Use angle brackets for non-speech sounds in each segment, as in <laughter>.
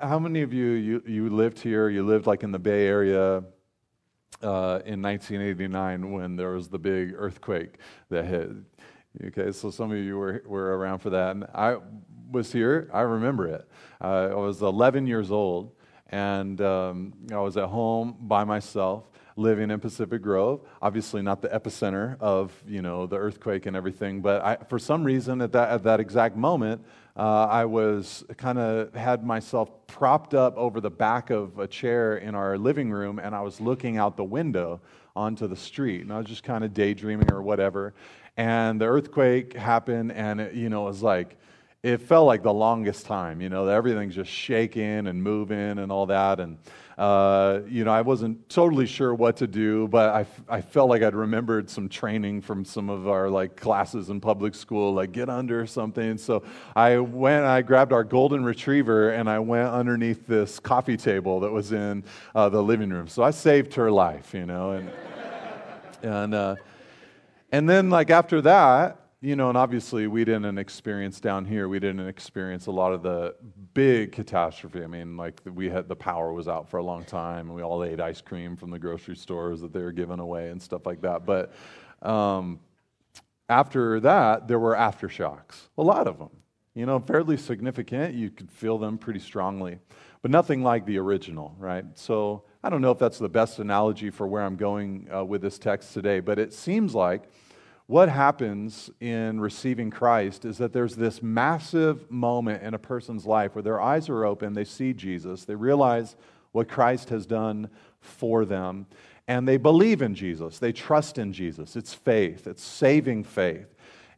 How many of you, you, you lived here, you lived like in the Bay Area uh, in 1989 when there was the big earthquake that hit? Okay, so some of you were, were around for that. And I was here, I remember it. Uh, I was 11 years old, and um, I was at home by myself living in Pacific Grove. Obviously, not the epicenter of you know the earthquake and everything, but I, for some reason, at that at that exact moment, uh, I was kind of had myself propped up over the back of a chair in our living room, and I was looking out the window onto the street, and I was just kind of daydreaming or whatever. And the earthquake happened, and it, you know, it was like it felt like the longest time. You know, everything's just shaking and moving and all that, and uh, you know, I wasn't totally sure what to do, but I, I felt like I'd remembered some training from some of our like classes in public school, like get under something. So I went, I grabbed our golden retriever and I went underneath this coffee table that was in uh, the living room. So I saved her life, you know, and and uh, and then like after that, you know, and obviously we didn't experience down here, we didn't experience a lot of the big catastrophe. I mean, like we had the power was out for a long time, and we all ate ice cream from the grocery stores that they were giving away and stuff like that. But um, after that, there were aftershocks, a lot of them. You know, fairly significant. You could feel them pretty strongly, but nothing like the original, right? So I don't know if that's the best analogy for where I'm going uh, with this text today, but it seems like what happens in receiving Christ is that there's this massive moment in a person's life where their eyes are open, they see Jesus, they realize what Christ has done for them, and they believe in Jesus. They trust in Jesus. It's faith, it's saving faith.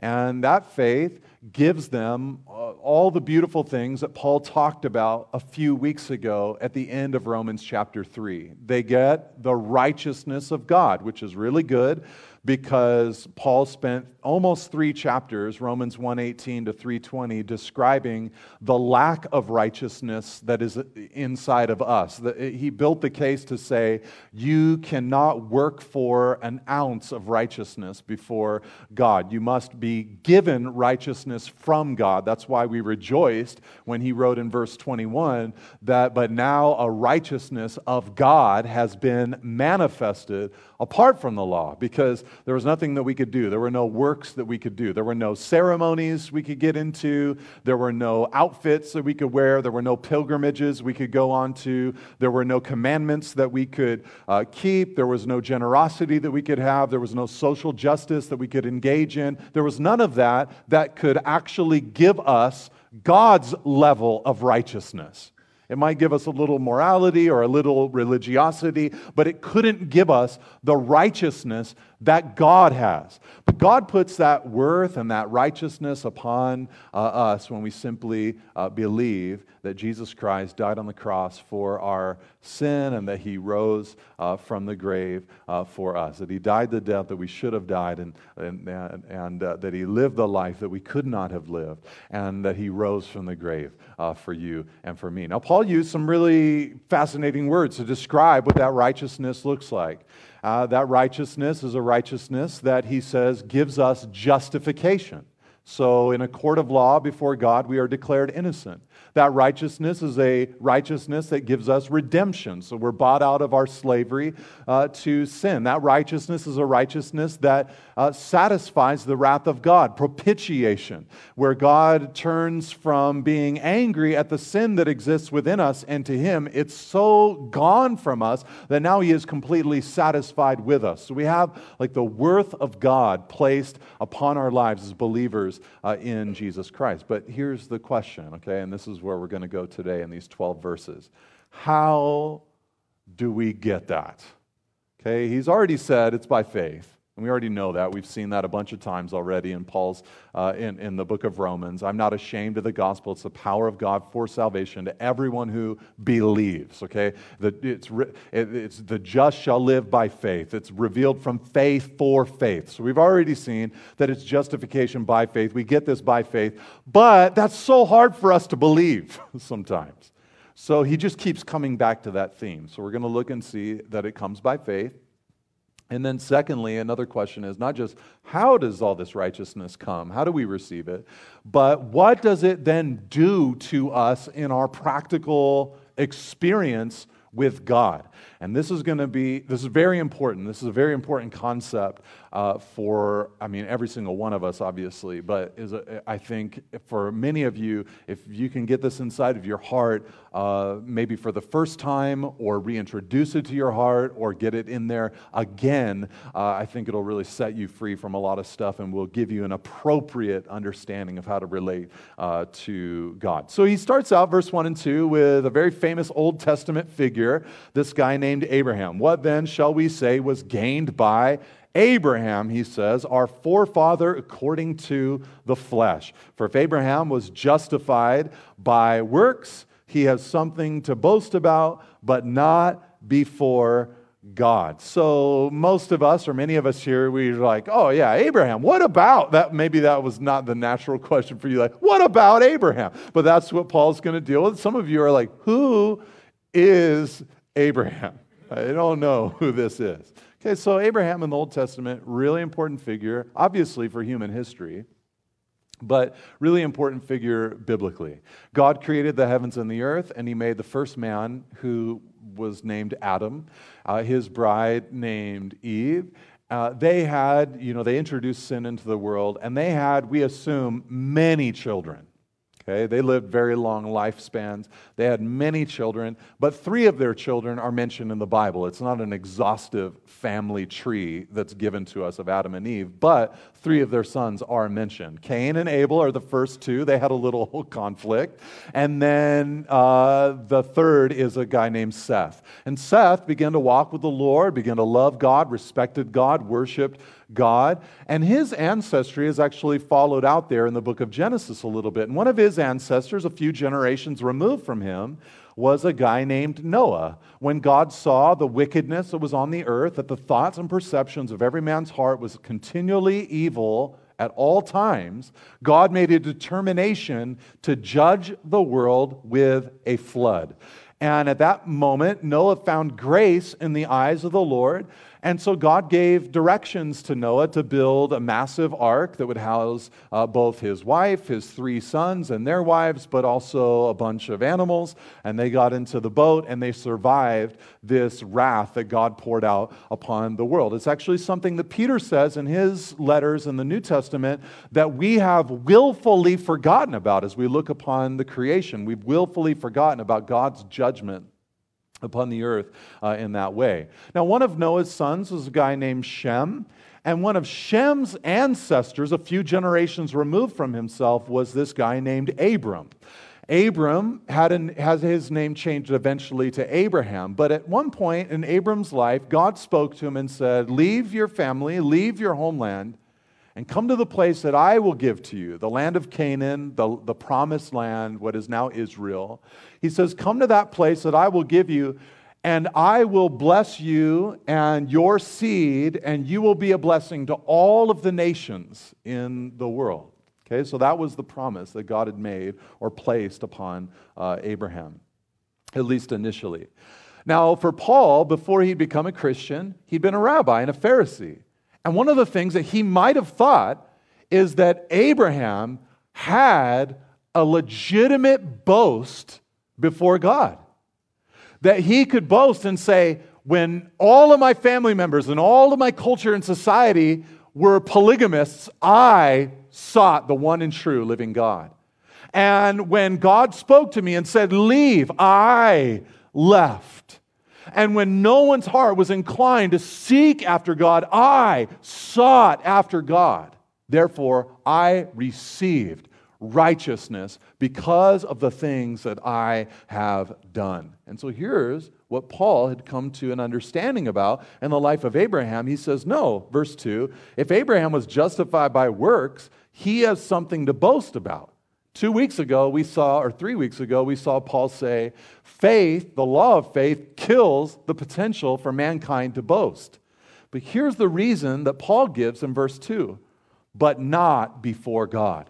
And that faith gives them all the beautiful things that Paul talked about a few weeks ago at the end of Romans chapter 3. They get the righteousness of God, which is really good because Paul spent almost three chapters, Romans 118 to 320, describing the lack of righteousness that is inside of us. He built the case to say, you cannot work for an ounce of righteousness before God. You must be given righteousness from God. That's why we rejoiced when he wrote in verse 21 that, but now a righteousness of God has been manifested apart from the law, because there was nothing that we could do. There were no works that we could do. There were no ceremonies we could get into. There were no outfits that we could wear. There were no pilgrimages we could go on to. There were no commandments that we could uh, keep. There was no generosity that we could have. There was no social justice that we could engage in. There was none of that that could actually give us God's level of righteousness. It might give us a little morality or a little religiosity, but it couldn't give us the righteousness that God has. But God puts that worth and that righteousness upon uh, us when we simply uh, believe that Jesus Christ died on the cross for our sin and that he rose uh, from the grave uh, for us. That he died the death that we should have died and, and, and uh, that he lived the life that we could not have lived and that he rose from the grave uh, for you and for me. Now, Paul used some really fascinating words to describe what that righteousness looks like. Uh, that righteousness is a righteousness that he says gives us justification. So, in a court of law before God, we are declared innocent. That righteousness is a righteousness that gives us redemption. So we're bought out of our slavery uh, to sin. That righteousness is a righteousness that uh, satisfies the wrath of God, propitiation, where God turns from being angry at the sin that exists within us and to Him, it's so gone from us that now He is completely satisfied with us. So we have like the worth of God placed upon our lives as believers uh, in Jesus Christ. But here's the question, okay, and this is where we're going to go today in these 12 verses. How do we get that? Okay, he's already said it's by faith. And we already know that. We've seen that a bunch of times already in Paul's, uh, in, in the book of Romans. I'm not ashamed of the gospel. It's the power of God for salvation to everyone who believes, okay? The, it's, it's the just shall live by faith. It's revealed from faith for faith. So we've already seen that it's justification by faith. We get this by faith. But that's so hard for us to believe <laughs> sometimes. So he just keeps coming back to that theme. So we're going to look and see that it comes by faith And then, secondly, another question is not just how does all this righteousness come? How do we receive it? But what does it then do to us in our practical experience with God? And this is going to be, this is very important. This is a very important concept uh, for, I mean, every single one of us, obviously, but is a, I think for many of you, if you can get this inside of your heart, uh, maybe for the first time, or reintroduce it to your heart, or get it in there again, uh, I think it'll really set you free from a lot of stuff and will give you an appropriate understanding of how to relate uh, to God. So he starts out, verse 1 and 2, with a very famous Old Testament figure, this guy named named Abraham. What then shall we say was gained by Abraham, he says, our forefather according to the flesh? For if Abraham was justified by works, he has something to boast about, but not before God. So most of us, or many of us here, we're like, oh yeah, Abraham. What about that? Maybe that was not the natural <laughs> question for you. Like, what about Abraham? But that's what Paul's going to deal with. Some of you are like, who is Abraham? I don't know <laughs> who this is. Okay, so Abraham in the Old Testament, really important figure, obviously for human history, but really important figure biblically. God created the heavens and the earth, and he made the first man who was named Adam, uh, his bride named Eve. Uh, they had, you know, they introduced sin into the world, and they had, we assume, many children. Okay, they lived very long lifespans. They had many children, but three of their children are mentioned in the Bible. It's not an exhaustive family tree that's given to us of Adam and Eve, but three of their sons are mentioned. Cain and Abel are the first two. They had a little <laughs> conflict. And then uh, the third is a guy named Seth. And Seth began to walk with the Lord, began to love God, respected God, worshiped God. And his ancestry is actually followed out there in the book of Genesis a little bit. And one of his ancestors, a few generations removed from him, was a guy named Noah. When God saw the wickedness that was on the earth, that the thoughts and perceptions of every man's heart was continually evil at all times, God made a determination to judge the world with a flood. And at that moment, Noah found grace in the eyes of the Lord. And so God gave directions to Noah to build a massive ark that would house uh, both his wife, his three sons, and their wives, but also a bunch of animals. And they got into the boat and they survived this wrath that God poured out upon the world. It's actually something that Peter says in his letters in the New Testament that we have willfully forgotten about as we look upon the creation. We've willfully forgotten about God's judgment upon the earth uh, in that way. Now, one of Noah's sons was a guy named Shem. And one of Shem's ancestors, a few generations removed from himself, was this guy named Abram. Abram had an, has his name changed eventually to Abraham, but at one point in Abram's life, God spoke to him and said, Leave your family, leave your homeland, and come to the place that I will give to you, the land of Canaan, the, the promised land, what is now Israel. He says, Come to that place that I will give you, and I will bless you and your seed, and you will be a blessing to all of the nations in the world. Okay, so that was the promise that God had made or placed upon uh, Abraham, at least initially. Now, for Paul, before he'd become a Christian, he'd been a rabbi and a Pharisee. And one of the things that he might have thought is that Abraham had a legitimate boast before God. That he could boast and say, when all of my family members and all of my culture and society were polygamists, I sought the one and true living God. And when God spoke to me and said, Leave, I left. And when no one's heart was inclined to seek after God, I sought after God. Therefore, I received righteousness because of the things that I have done. And so here's what Paul had come to an understanding about in the life of Abraham. He says, No, verse 2 if Abraham was justified by works, he has something to boast about. Two weeks ago, we saw, or three weeks ago, we saw Paul say, faith, the law of faith, kills the potential for mankind to boast. But here's the reason that Paul gives in verse 2 but not before God.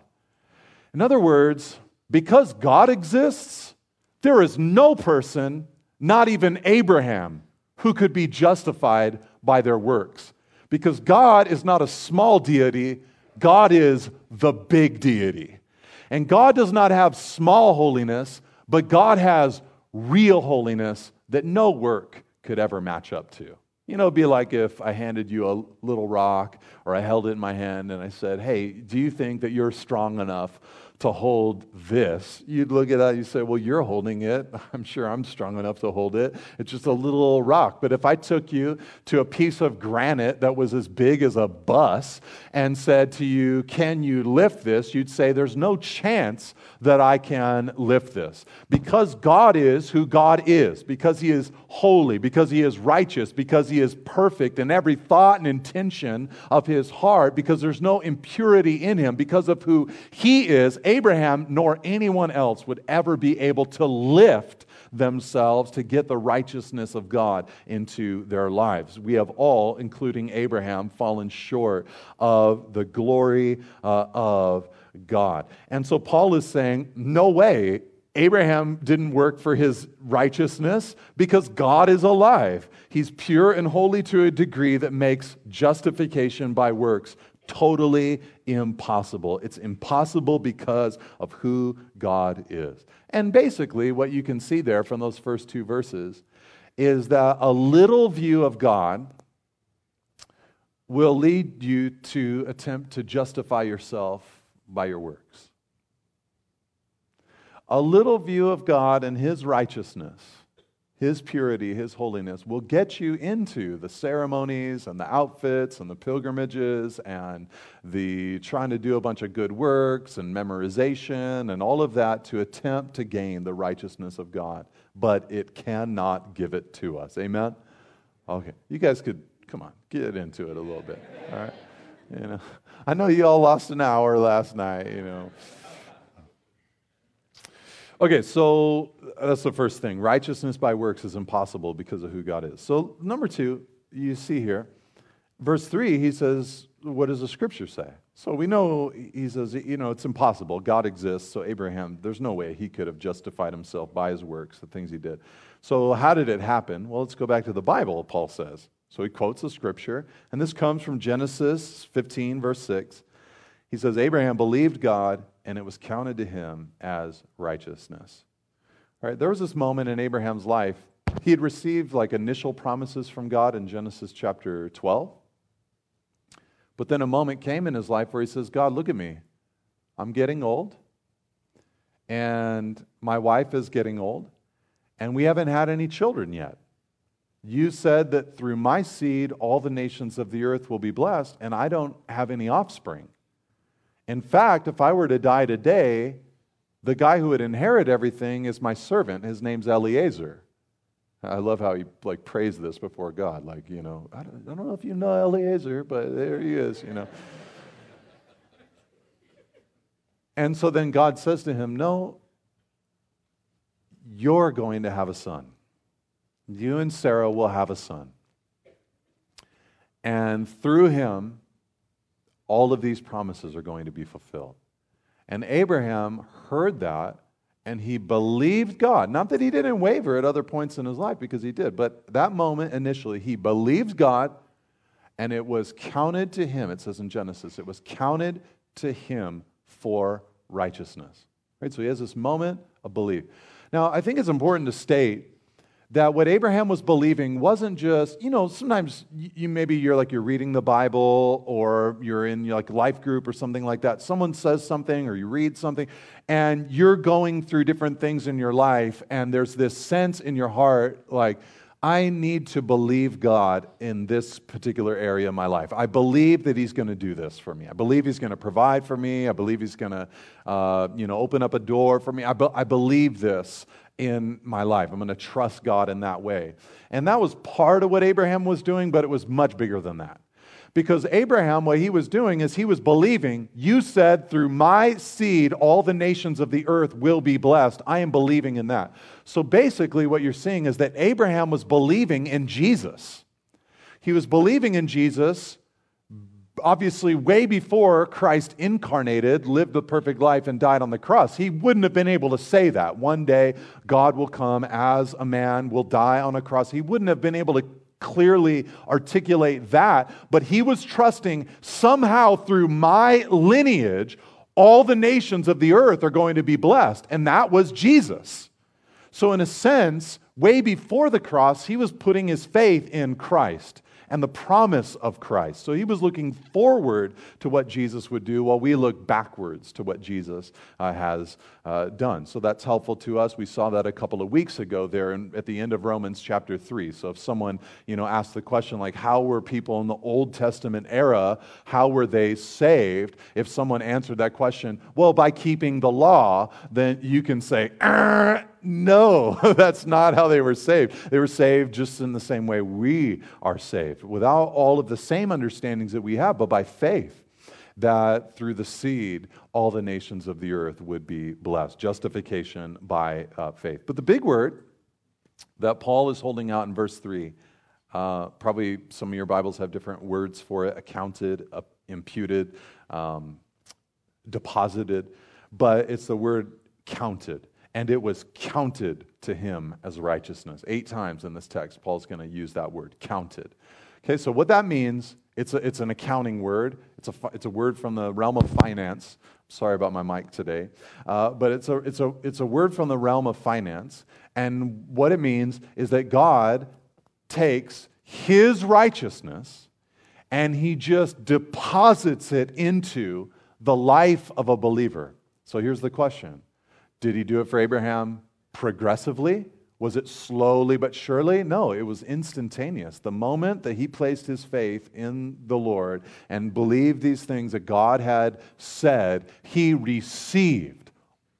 In other words, because God exists, there is no person, not even Abraham, who could be justified by their works. Because God is not a small deity, God is the big deity. And God does not have small holiness, but God has real holiness that no work could ever match up to. You know, it'd be like if I handed you a little rock or I held it in my hand and I said, Hey, do you think that you're strong enough to hold this, you'd look at that and you say, Well, you're holding it. <laughs> I'm sure I'm strong enough to hold it. It's just a little rock. But if I took you to a piece of granite that was as big as a bus and said to you, Can you lift this? You'd say, There's no chance that I can lift this. Because God is who God is, because He is holy, because He is righteous, because He is perfect in every thought and intention of His heart, because there's no impurity in Him, because of who He is Abraham nor anyone else would ever be able to lift themselves to get the righteousness of God into their lives. We have all, including Abraham, fallen short of the glory uh, of God. And so Paul is saying, no way. Abraham didn't work for his righteousness because God is alive. He's pure and holy to a degree that makes justification by works totally impossible. It's impossible because of who God is. And basically, what you can see there from those first two verses is that a little view of God will lead you to attempt to justify yourself by your works. A little view of God and His righteousness his purity, His holiness will get you into the ceremonies and the outfits and the pilgrimages and the trying to do a bunch of good works and memorization and all of that to attempt to gain the righteousness of God. But it cannot give it to us. Amen? Okay. You guys could, come on, get into it a little bit. All right? You know, I know you all lost an hour last night, you know. Okay, so uh, that's the first thing. Righteousness by works is impossible because of who God is. So, number two, you see here, verse three, he says, What does the scripture say? So we know he says, you know, it's impossible. God exists. So, Abraham, there's no way he could have justified himself by his works, the things he did. So, how did it happen? Well, let's go back to the Bible, Paul says. So, he quotes the scripture, and this comes from Genesis 15, verse 6. He says, Abraham believed God and it was counted to him as righteousness. All right, there was this moment in Abraham's life. He had received like initial promises from God in Genesis chapter 12. But then a moment came in his life where he says, God, look at me. I'm getting old, and my wife is getting old, and we haven't had any children yet. You said that through my seed, all the nations of the earth will be blessed, and I don't have any offspring. In fact, if I were to die today, the guy who would inherit everything is my servant. His name's Eliezer. I love how he like prays this before God. Like, you know, I don't, I don't know if you know Eliezer, but there he is, you know. and so then God says to him, No, you're going to have a son. You and Sarah will have a son. And through him, all of these promises are going to be fulfilled. And Abraham heard that and he believed God. Not that he didn't waver at other points in his life, because he did, but that moment initially, he believed God and it was counted to him, it says in Genesis, it was counted to him for righteousness. Right? So he has this moment of belief. Now, I think it's important to state that what Abraham was believing wasn't just, you know, sometimes you maybe you're like you're reading the Bible or you're in like life group or something like that. Someone says something or you read something and you're going through different things in your life and there's this sense in your heart like I need to believe God in this particular area of my life. I believe that He's going to do this for me. I believe He's going to provide for me. I believe He's going to, uh, you know, open up a door for me. I, be- I believe this in my life. I'm going to trust God in that way. And that was part of what Abraham was doing, but it was much bigger than that. Because Abraham, what he was doing is he was believing, you said, through my seed, all the nations of the earth will be blessed. I am believing in that. So basically, what you're seeing is that Abraham was believing in Jesus. He was believing in Jesus obviously way before Christ incarnated, lived the perfect life, and died on the cross. He wouldn't have been able to say that. One day, God will come as a man, will die on a cross. He wouldn't have been able to clearly articulate that, but he was trusting somehow through my lineage, all the nations of the earth are going to be blessed. And that was Jesus. So, in a sense, way before the cross, he was putting his faith in Christ and the promise of Christ. So he was looking forward to what Jesus would do while we look backwards to what Jesus uh, has uh, done. So that's helpful to us. We saw that a couple of weeks ago there in, at the end of Romans chapter 3. So if someone, you know, asked the question like how were people in the Old Testament era, how were they saved? If someone answered that question, well, by keeping the law, then you can say, no, <laughs> that's not how they were saved. They were saved just in the same way we are saved, without all of the same understandings that we have, but by faith. That through the seed, all the nations of the earth would be blessed. Justification by uh, faith. But the big word that Paul is holding out in verse 3, uh, probably some of your Bibles have different words for it accounted, uh, imputed, um, deposited, but it's the word counted and it was counted to him as righteousness. Eight times in this text, Paul's going to use that word, counted. Okay, so what that means, it's, a, it's an accounting word. It's a, it's a word from the realm of finance. Sorry about my mic today. Uh, but it's a, it's, a, it's a word from the realm of finance. And what it means is that God takes his righteousness and he just deposits it into the life of a believer. So here's the question did he do it for Abraham progressively? Was it slowly but surely? No, it was instantaneous. The moment that he placed his faith in the Lord and believed these things that God had said, he received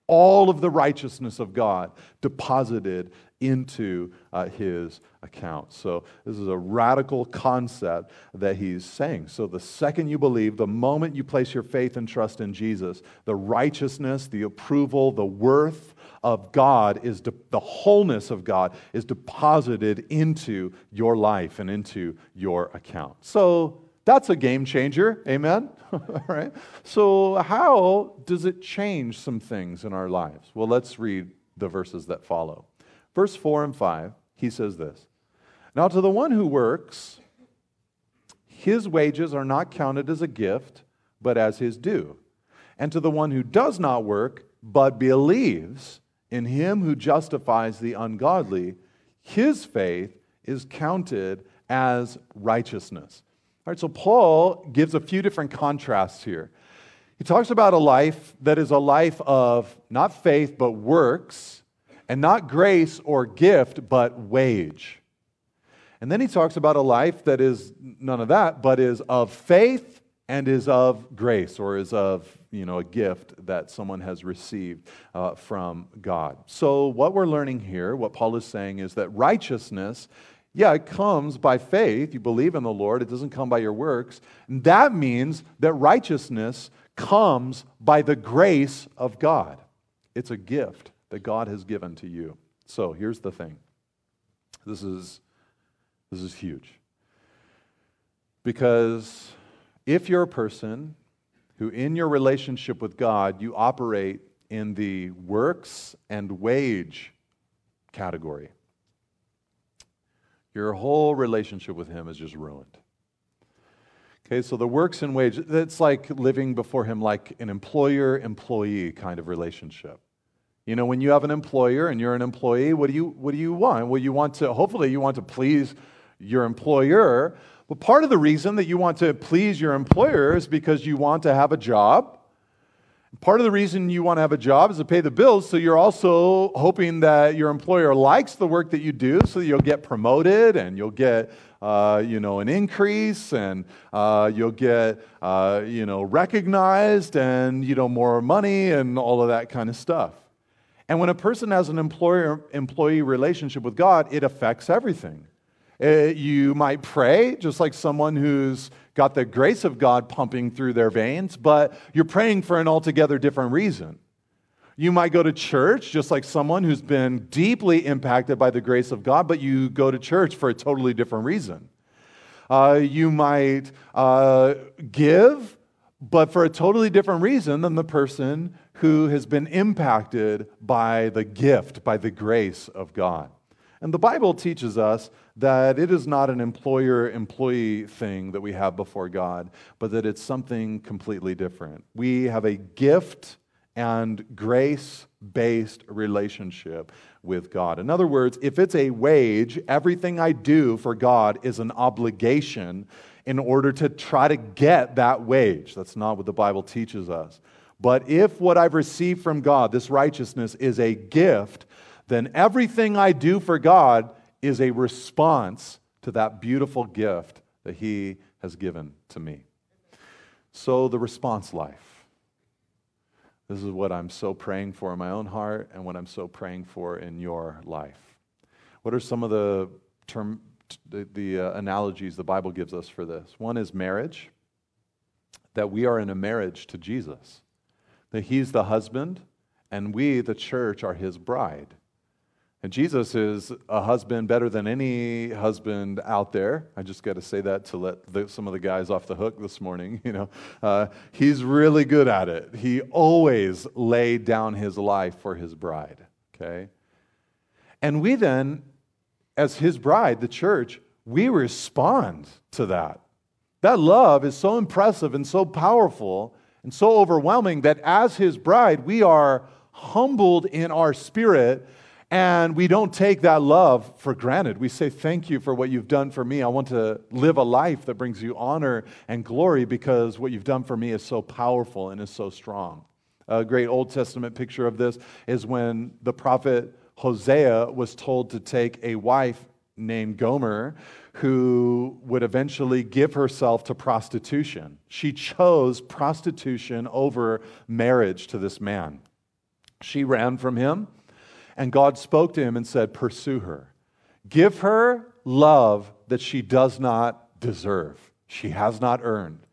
all of the righteousness of God deposited into uh, his account. So, this is a radical concept that he's saying. So, the second you believe, the moment you place your faith and trust in Jesus, the righteousness, the approval, the worth of God is de- the wholeness of God is deposited into your life and into your account. So, that's a game changer. Amen? <laughs> All right. So, how does it change some things in our lives? Well, let's read the verses that follow. Verse 4 and 5, he says this Now to the one who works, his wages are not counted as a gift, but as his due. And to the one who does not work, but believes in him who justifies the ungodly, his faith is counted as righteousness. All right, so Paul gives a few different contrasts here. He talks about a life that is a life of not faith, but works and not grace or gift, but wage. And then he talks about a life that is none of that, but is of faith and is of grace, or is of you know a gift that someone has received uh, from God. So what we're learning here, what Paul is saying, is that righteousness. Yeah, it comes by faith. You believe in the Lord. It doesn't come by your works. And that means that righteousness comes by the grace of God. It's a gift that God has given to you. So here's the thing this is, this is huge. Because if you're a person who, in your relationship with God, you operate in the works and wage category, your whole relationship with Him is just ruined. Okay, so the works and wage, it's like living before Him like an employer employee kind of relationship. You know, when you have an employer and you're an employee, what do you, what do you want? Well, you want to, hopefully, you want to please your employer. But part of the reason that you want to please your employer is because you want to have a job. Part of the reason you want to have a job is to pay the bills, so you're also hoping that your employer likes the work that you do, so you'll get promoted and you'll get, uh, you know, an increase and uh, you'll get, uh, you know, recognized and you know more money and all of that kind of stuff. And when a person has an employer employee relationship with God, it affects everything. Uh, you might pray, just like someone who's got the grace of God pumping through their veins, but you're praying for an altogether different reason. You might go to church just like someone who's been deeply impacted by the grace of God, but you go to church for a totally different reason. Uh, you might uh, give, but for a totally different reason than the person who has been impacted by the gift, by the grace of God. And the Bible teaches us that it is not an employer employee thing that we have before God, but that it's something completely different. We have a gift and grace based relationship with God. In other words, if it's a wage, everything I do for God is an obligation in order to try to get that wage. That's not what the Bible teaches us. But if what I've received from God, this righteousness, is a gift, then everything I do for God is a response to that beautiful gift that He has given to me. So, the response life. This is what I'm so praying for in my own heart and what I'm so praying for in your life. What are some of the term, the, the uh, analogies the Bible gives us for this? One is marriage, that we are in a marriage to Jesus, that He's the husband and we, the church, are His bride. And Jesus is a husband better than any husband out there. I just got to say that to let the, some of the guys off the hook this morning. <laughs> You know, uh, he's really good at it. He always laid down his life for his bride. Okay, and we then, as his bride, the church, we respond to that. That love is so impressive and so powerful and so overwhelming that as his bride, we are humbled in our spirit and we don't take that love for granted. We say, Thank you for what you've done for me. I want to live a life that brings you honor and glory because what you've done for me is so powerful and is so strong. A great Old Testament picture of this is when the prophet Hosea was told to take a wife named Gomer who would eventually give herself to prostitution. She chose prostitution over marriage to this man. She ran from him. And God spoke to him and said, Pursue her. Give her love that she does not deserve, she has not earned.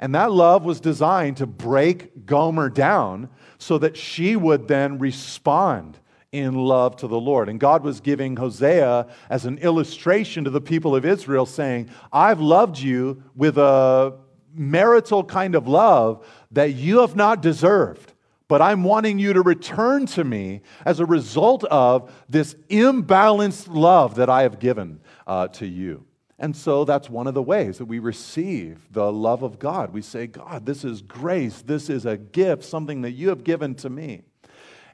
And that love was designed to break Gomer down so that she would then respond in love to the Lord. And God was giving Hosea as an illustration to the people of Israel, saying, I've loved you with a marital kind of love that you have not deserved but I'm wanting you to return to me as a result of this imbalanced love that I have given uh, to you. And so that's one of the ways that we receive the love of God. We say, God, this is grace, this is a gift, something that you have given to me.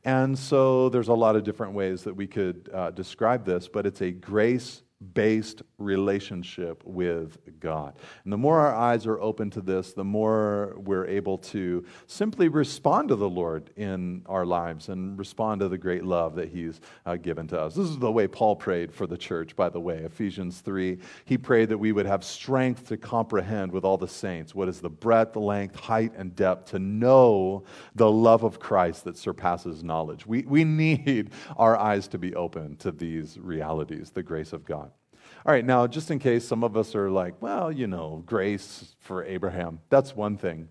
And so there's a lot of different ways that we could uh, describe this, but it's a grace based relationship with God. And the more our eyes are open to this, the more we're able to simply respond to the Lord in our lives and respond to the great love that He's uh, given to us. This is the way Paul prayed for the church, by the way. Ephesians 3, he prayed that we would have strength to comprehend with all the saints what is the breadth, length, height, and depth to know the love of Christ that surpasses knowledge. We, we need our eyes to be open to these realities, the grace of God. All right, now, just in case some of us are like, well, you know, grace for Abraham, that's one thing.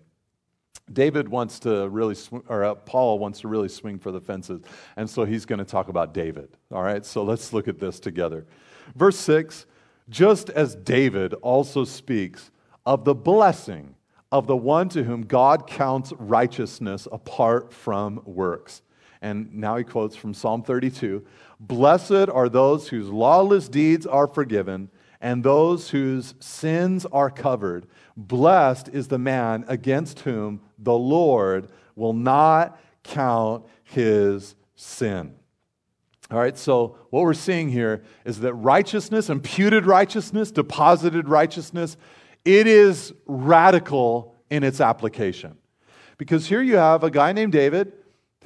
David wants to really, sw- or uh, Paul wants to really swing for the fences. And so he's going to talk about David. All right, so let's look at this together. Verse 6 just as David also speaks of the blessing of the one to whom God counts righteousness apart from works. And now he quotes from Psalm 32 Blessed are those whose lawless deeds are forgiven and those whose sins are covered. Blessed is the man against whom the Lord will not count his sin. All right, so what we're seeing here is that righteousness, imputed righteousness, deposited righteousness, it is radical in its application. Because here you have a guy named David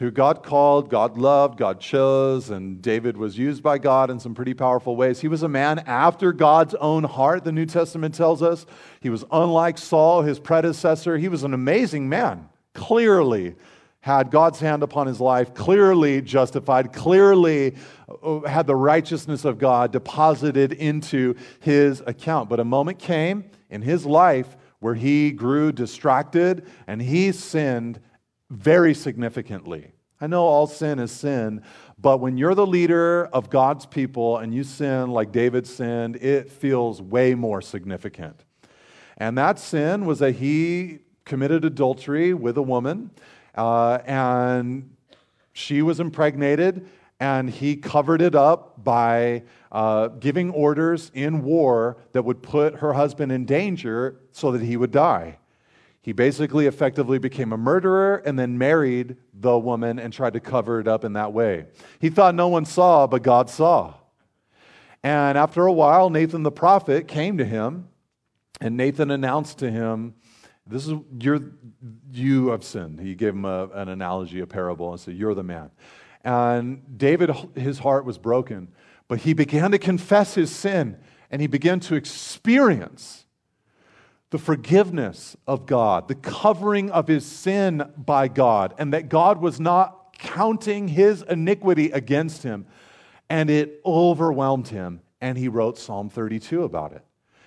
who God called, God loved, God chose, and David was used by God in some pretty powerful ways. He was a man after God's own heart, the New Testament tells us. He was unlike Saul, his predecessor. He was an amazing man, clearly had God's hand upon his life, clearly justified, clearly uh, had the righteousness of God deposited into his account. But a moment came in his life where he grew distracted and he sinned very significantly. I know all sin is sin, but when you're the leader of God's people and you sin like David sinned, it feels way more significant. And that sin was that he committed adultery with a woman, uh, and she was impregnated, and he covered it up by uh, giving orders in war that would put her husband in danger so that he would die. He basically effectively became a murderer and then married the woman and tried to cover it up in that way. He thought no one saw, but God saw. And after a while, Nathan the prophet came to him, and Nathan announced to him, This is you're, you have sinned. He gave him a, an analogy, a parable, and said, You're the man. And David, his heart was broken, but he began to confess his sin and he began to experience the forgiveness of God, the covering of his sin by God, and that God was not counting his iniquity against him. And it overwhelmed him, and he wrote Psalm 32 about it.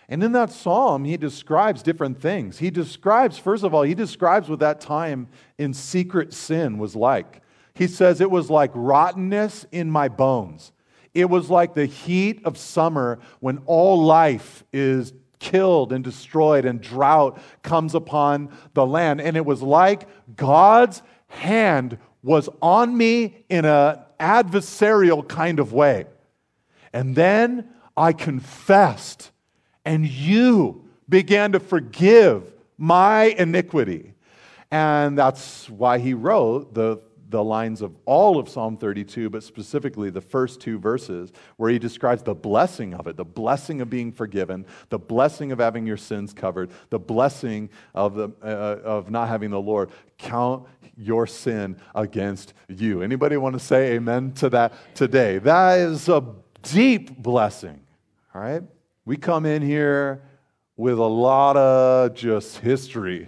And in that psalm, he describes different things. He describes, first of all, he describes what that time in secret sin was like. He says it was like rottenness in my bones. It was like the heat of summer when all life is killed and destroyed and drought comes upon the land. And it was like God's hand was on me in an adversarial kind of way. And then I confessed, and you began to forgive my iniquity. And that's why he wrote the the lines of all of Psalm 32, but specifically the first two verses, where he describes the blessing of it the blessing of being forgiven, the blessing of having your sins covered, the blessing of, the, uh, of not having the Lord count your sin against you. Anybody want to say amen to that today? That is a deep blessing, all right? We come in here with a lot of just history,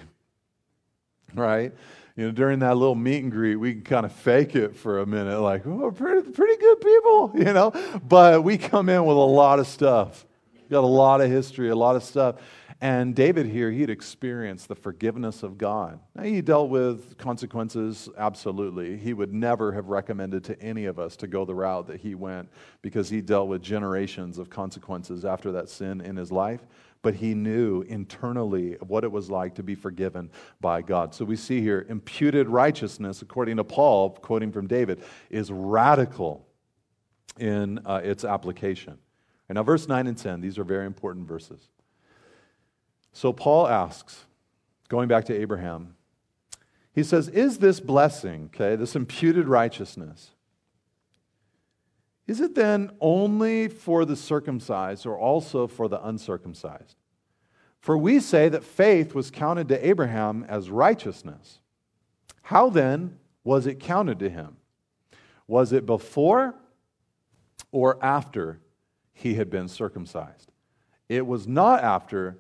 right? You know, during that little meet and greet, we can kind of fake it for a minute, like, oh, pretty, pretty good people, <laughs> you know? But we come in with a lot of stuff. We got a lot of history, a lot of stuff. And David here, he'd experienced the forgiveness of God. Now, he dealt with consequences, absolutely. He would never have recommended to any of us to go the route that he went because he dealt with generations of consequences after that sin in his life but he knew internally what it was like to be forgiven by God. So we see here imputed righteousness, according to Paul, quoting from David, is radical in uh, its application. And now, verse 9 and 10, these are very important verses. So Paul asks, going back to Abraham, he says, Is this blessing, okay, this imputed righteousness, is it then only for the circumcised or also for the uncircumcised? For we say that faith was counted to Abraham as righteousness. How then was it counted to him? Was it before or after he had been circumcised? It was not after,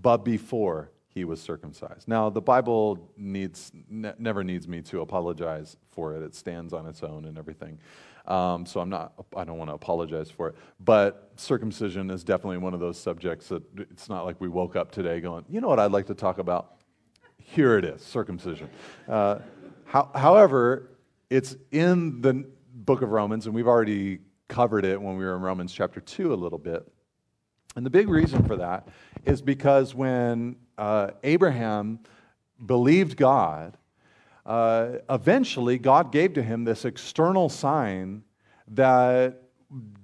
but before he was circumcised. Now, the Bible needs, ne- never needs me to apologize for it. It stands on its own and everything. Um, so I'm not, I don't want to apologize for it. But circumcision is definitely one of those subjects that it's not like we woke up today going, you know what I'd like to talk about? Here it is, circumcision. Uh, how, however, it's in the book of Romans, and we've already covered it when we were in Romans chapter 2 a little bit. And the big reason for that is because when uh, Abraham believed God, uh, eventually God gave to him this external sign that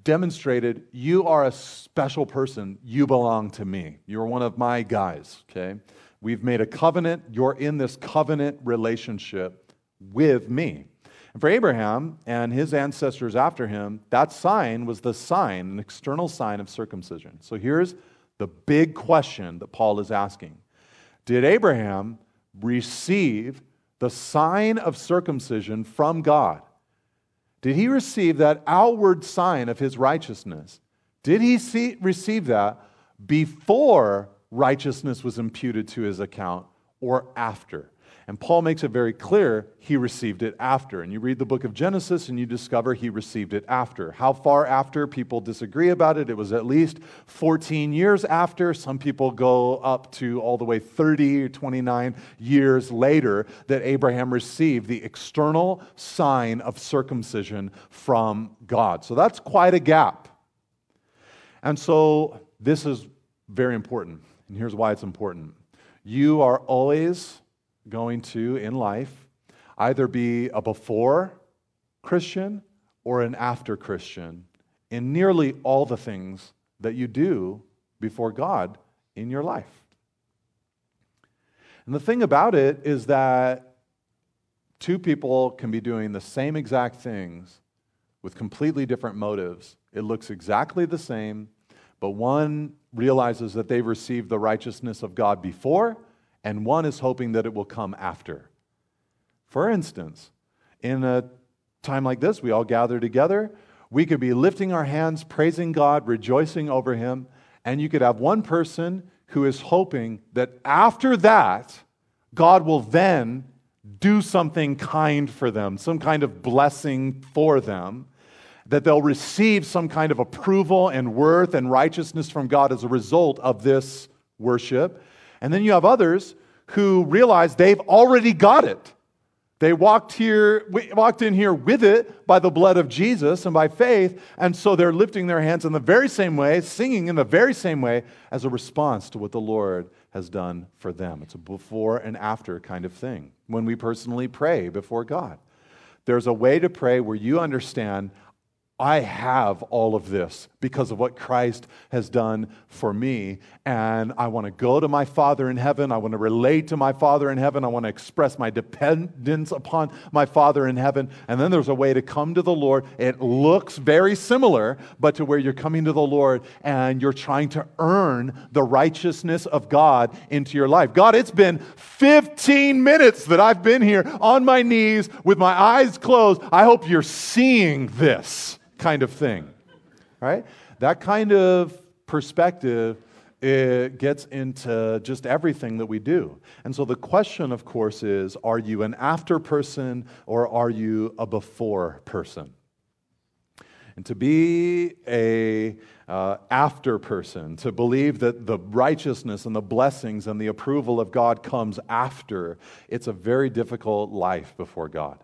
demonstrated you are a special person. You belong to me. You're one of my guys, okay? We've made a covenant. You're in this covenant relationship with me. And for Abraham and his ancestors after him, that sign was the sign, an external sign of circumcision. So here's the big question that Paul is asking Did Abraham receive the sign of circumcision from God, did he receive that outward sign of his righteousness? Did he see, receive that before righteousness was imputed to his account or after? And Paul makes it very clear he received it after. And you read the book of Genesis and you discover he received it after. How far after? People disagree about it. It was at least 14 years after. Some people go up to all the way 30 or 29 years later that Abraham received the external sign of circumcision from God. So that's quite a gap. And so this is very important. And here's why it's important. You are always going to, in life, either be a before Christian or an after Christian in nearly all the things that you do before God in your life. And the thing about it is that two people can be doing the same exact things with completely different motives. It looks exactly the same, but one realizes that they've received the righteousness of God before, and one is hoping that it will come after. For instance, in a time like this, we all gather together. We could be lifting our hands, praising God, rejoicing over Him, and you could have one person who is hoping that after that, God will then do something kind for them, some kind of blessing for them, that they'll receive some kind of approval and worth and righteousness from God as a result of this worship. And then you have others who realize they've already got it. They walked here, walked in here with it by the blood of Jesus and by faith, and so they're lifting their hands in the very same way, singing in the very same way as a response to what the Lord has done for them. It's a before and after kind of thing. When we personally pray before God, there's a way to pray where you understand I have all of this because of what Christ has done for me. And I want to go to my Father in heaven. I want to relate to my Father in heaven. I want to express my dependence upon my Father in heaven. And then there's a way to come to the Lord. It looks very similar, but to where you're coming to the Lord and you're trying to earn the righteousness of God into your life. God, it's been 15 minutes that I've been here on my knees with my eyes closed. I hope you're seeing this kind of thing, right? That kind of perspective it gets into just everything that we do. And so the question, of course, is are you an after person or are you a before person? And to be a uh, after person, to believe that the righteousness and the blessings and the approval of God comes after, it's a very difficult life before God.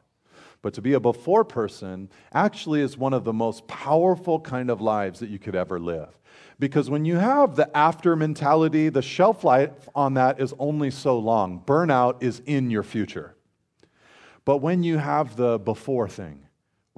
But to be a before person actually is one of the most powerful kind of lives that you could ever live. Because when you have the after mentality, the shelf life on that is only so long. Burnout is in your future. But when you have the before thing,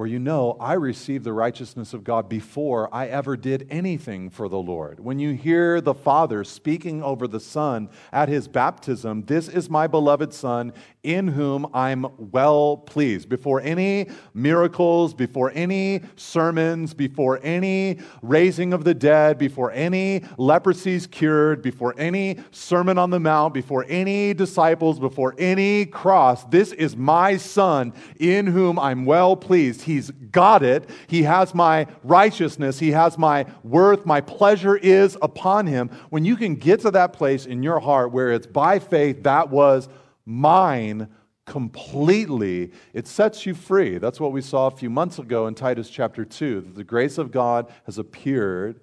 where you know I received the righteousness of God before I ever did anything for the Lord. When you hear the Father speaking over the Son at his baptism, this is my beloved Son in whom I'm well pleased. Before any miracles, before any sermons, before any raising of the dead, before any leprosies cured, before any Sermon on the Mount, before any disciples, before any cross, this is my Son in whom I'm well pleased. He's got it. He has my righteousness. He has my worth. My pleasure is upon him. When you can get to that place in your heart where it's by faith, that was mine completely, it sets you free. That's what we saw a few months ago in Titus chapter 2 that the grace of God has appeared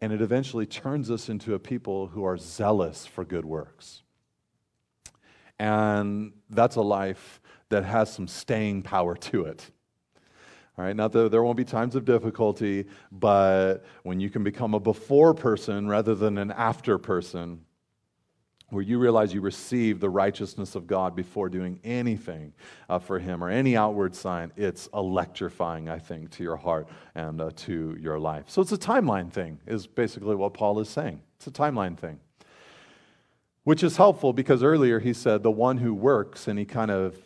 and it eventually turns us into a people who are zealous for good works. And that's a life that has some staying power to it. All right, not that there won't be times of difficulty, but when you can become a before person rather than an after person, where you realize you receive the righteousness of God before doing anything uh, for Him or any outward sign, it's electrifying, I think, to your heart and uh, to your life. So it's a timeline thing, is basically what Paul is saying. It's a timeline thing, which is helpful because earlier he said the one who works, and he kind of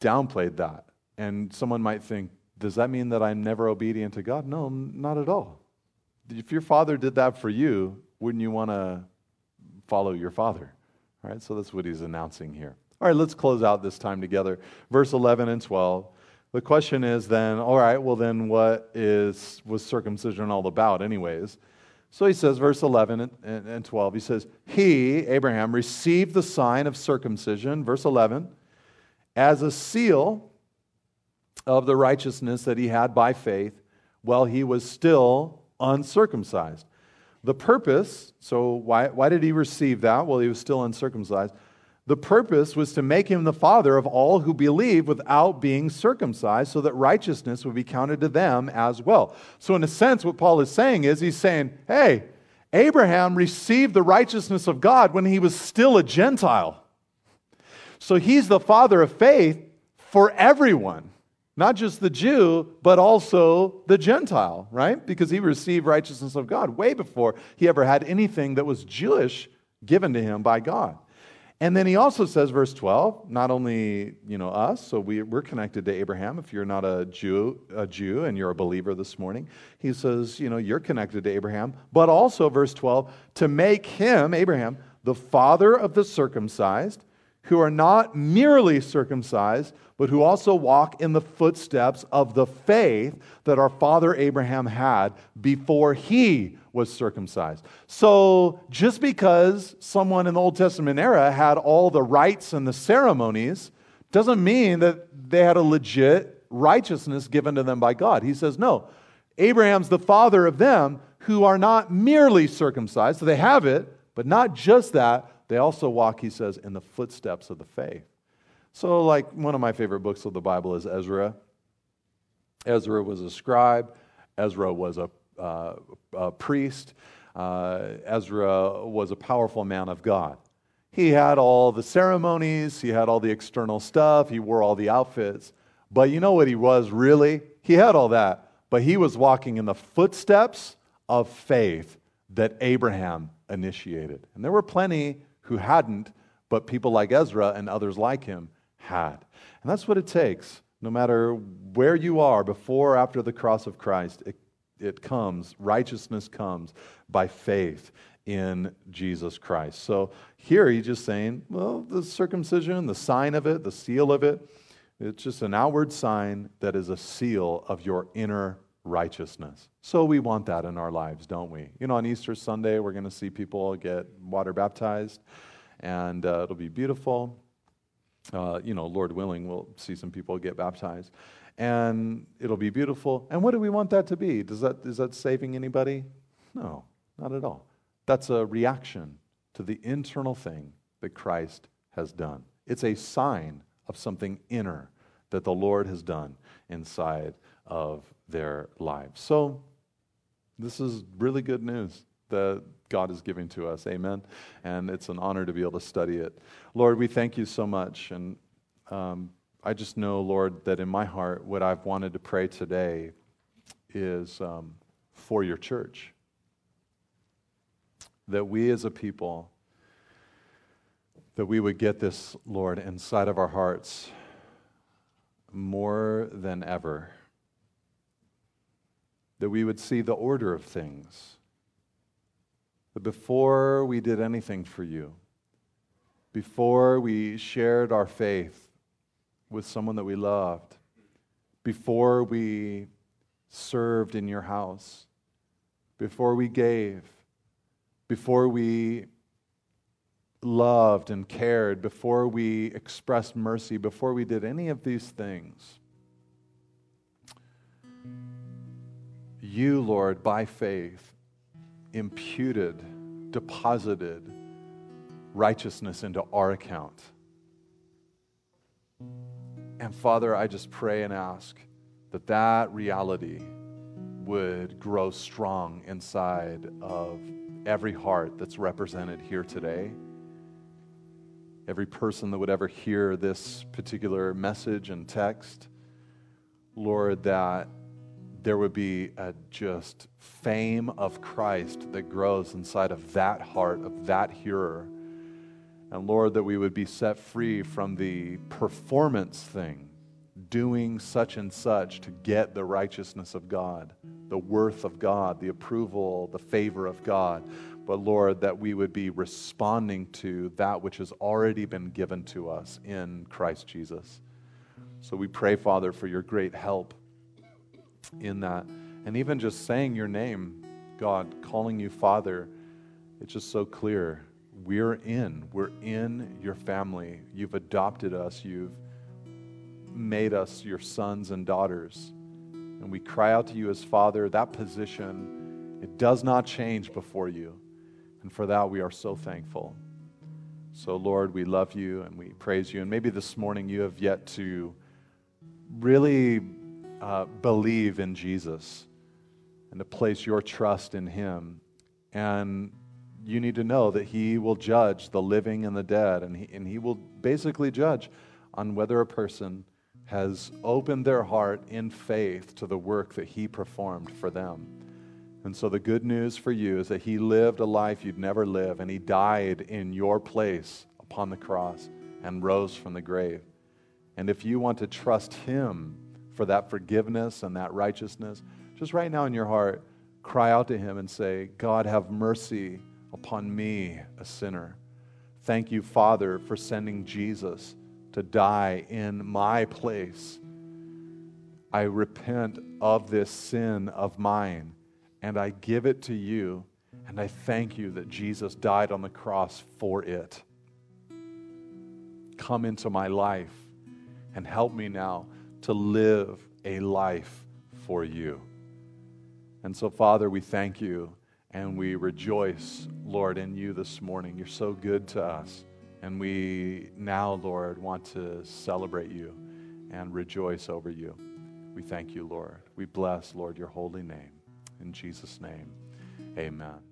downplayed that. And someone might think, does that mean that I'm never obedient to God? No, not at all. If your father did that for you, wouldn't you want to follow your father? All right, so that's what he's announcing here. All right, let's close out this time together. Verse 11 and 12. The question is then, all right, well, then what is, was circumcision all about, anyways? So he says, verse 11 and 12, he says, He, Abraham, received the sign of circumcision, verse 11, as a seal of the righteousness that he had by faith while he was still uncircumcised. The purpose, so why, why did he receive that while he was still uncircumcised? The purpose was to make him the father of all who believe without being circumcised, so that righteousness would be counted to them as well. So, in a sense, what Paul is saying is he's saying, hey, Abraham received the righteousness of God when he was still a Gentile. So, he's the father of faith for everyone not just the Jew, but also the Gentile, right? Because he received righteousness of God way before he ever had anything that was Jewish given to him by God. And then he also says, verse 12, not only you know us, so we, we're connected to Abraham. If you're not a Jew, a Jew and you're a believer this morning, he says, you know, you're connected to Abraham, but also, verse 12, to make him, Abraham, the father of the circumcised, who are not merely circumcised, but who also walk in the footsteps of the faith that our father Abraham had before he was circumcised. So, just because someone in the Old Testament era had all the rites and the ceremonies doesn't mean that they had a legit righteousness given to them by God. He says, no, Abraham's the father of them who are not merely circumcised, so they have it, but not just that, they also walk, he says, in the footsteps of the faith. So, like one of my favorite books of the Bible is Ezra. Ezra was a scribe, Ezra was a uh, a priest. Uh, Ezra was a powerful man of God. He had all the ceremonies, he had all the external stuff, he wore all the outfits. But you know what he was really? He had all that, but he was walking in the footsteps of faith that Abraham initiated. And there were plenty who hadn't, but people like Ezra and others like him had. And that's what it takes, no matter where you are before or after the cross of Christ. It it comes, righteousness comes by faith in Jesus Christ. So here he's just saying, well, the circumcision, the sign of it, the seal of it, it's just an outward sign that is a seal of your inner righteousness. So we want that in our lives, don't we? You know, on Easter Sunday, we're going to see people get water baptized, and uh, it'll be beautiful. Uh, you know, Lord willing, we'll see some people get baptized and it'll be beautiful. And what do we want that to be? Does that, is that saving anybody? No, not at all. That's a reaction to the internal thing that Christ has done. It's a sign of something inner that the Lord has done inside of their lives. So, this is really good news that God is giving to us. Amen. And it's an honor to be able to study it. Lord, we thank you so much. And um, I just know, Lord, that in my heart, what I've wanted to pray today is um, for your church. That we as a people, that we would get this, Lord, inside of our hearts more than ever. That we would see the order of things. That before we did anything for you, before we shared our faith, with someone that we loved, before we served in your house, before we gave, before we loved and cared, before we expressed mercy, before we did any of these things. You, Lord, by faith, imputed, deposited righteousness into our account. And Father, I just pray and ask that that reality would grow strong inside of every heart that's represented here today. Every person that would ever hear this particular message and text, Lord, that there would be a just fame of Christ that grows inside of that heart, of that hearer and Lord, that we would be set free from the performance thing, doing such and such to get the righteousness of God, the worth of God, the approval, the favor of God. But Lord, that we would be responding to that which has already been given to us in Christ Jesus. So we pray, Father, for your great help in that. And even just saying your name, God, calling you Father, it's just so clear we're in. We're in your family. You've adopted us. You've made us your sons and daughters. And we cry out to you as Father. That position, it does not change before you. And for that, we are so thankful. So, Lord, we love you and we praise you. And maybe this morning you have yet to really uh, believe in Jesus and to place your trust in him. And you need to know that He will judge the living and the dead, and He, and he will basically judge on whether a person has opened their heart in faith to the work that He performed for them. And so the good news for you is that He lived a life you'd never live, and He died in your place upon the cross and rose from the grave. And if you want to trust Him for that forgiveness and that righteousness, just right now in your heart, cry out to Him and say, God, have mercy upon me, a sinner. Thank you, Father, for sending Jesus to die in my place. I repent of this sin of mine and I give it to you. And I thank you that Jesus died on the cross for it. Come into my life and help me now to live a life for you. And so, Father, we thank you and we rejoice, Lord, in you this morning. You're so good to us. And we now, Lord, want to celebrate you and rejoice over you. We thank you, Lord. We bless, Lord, your holy name. In Jesus' name, amen.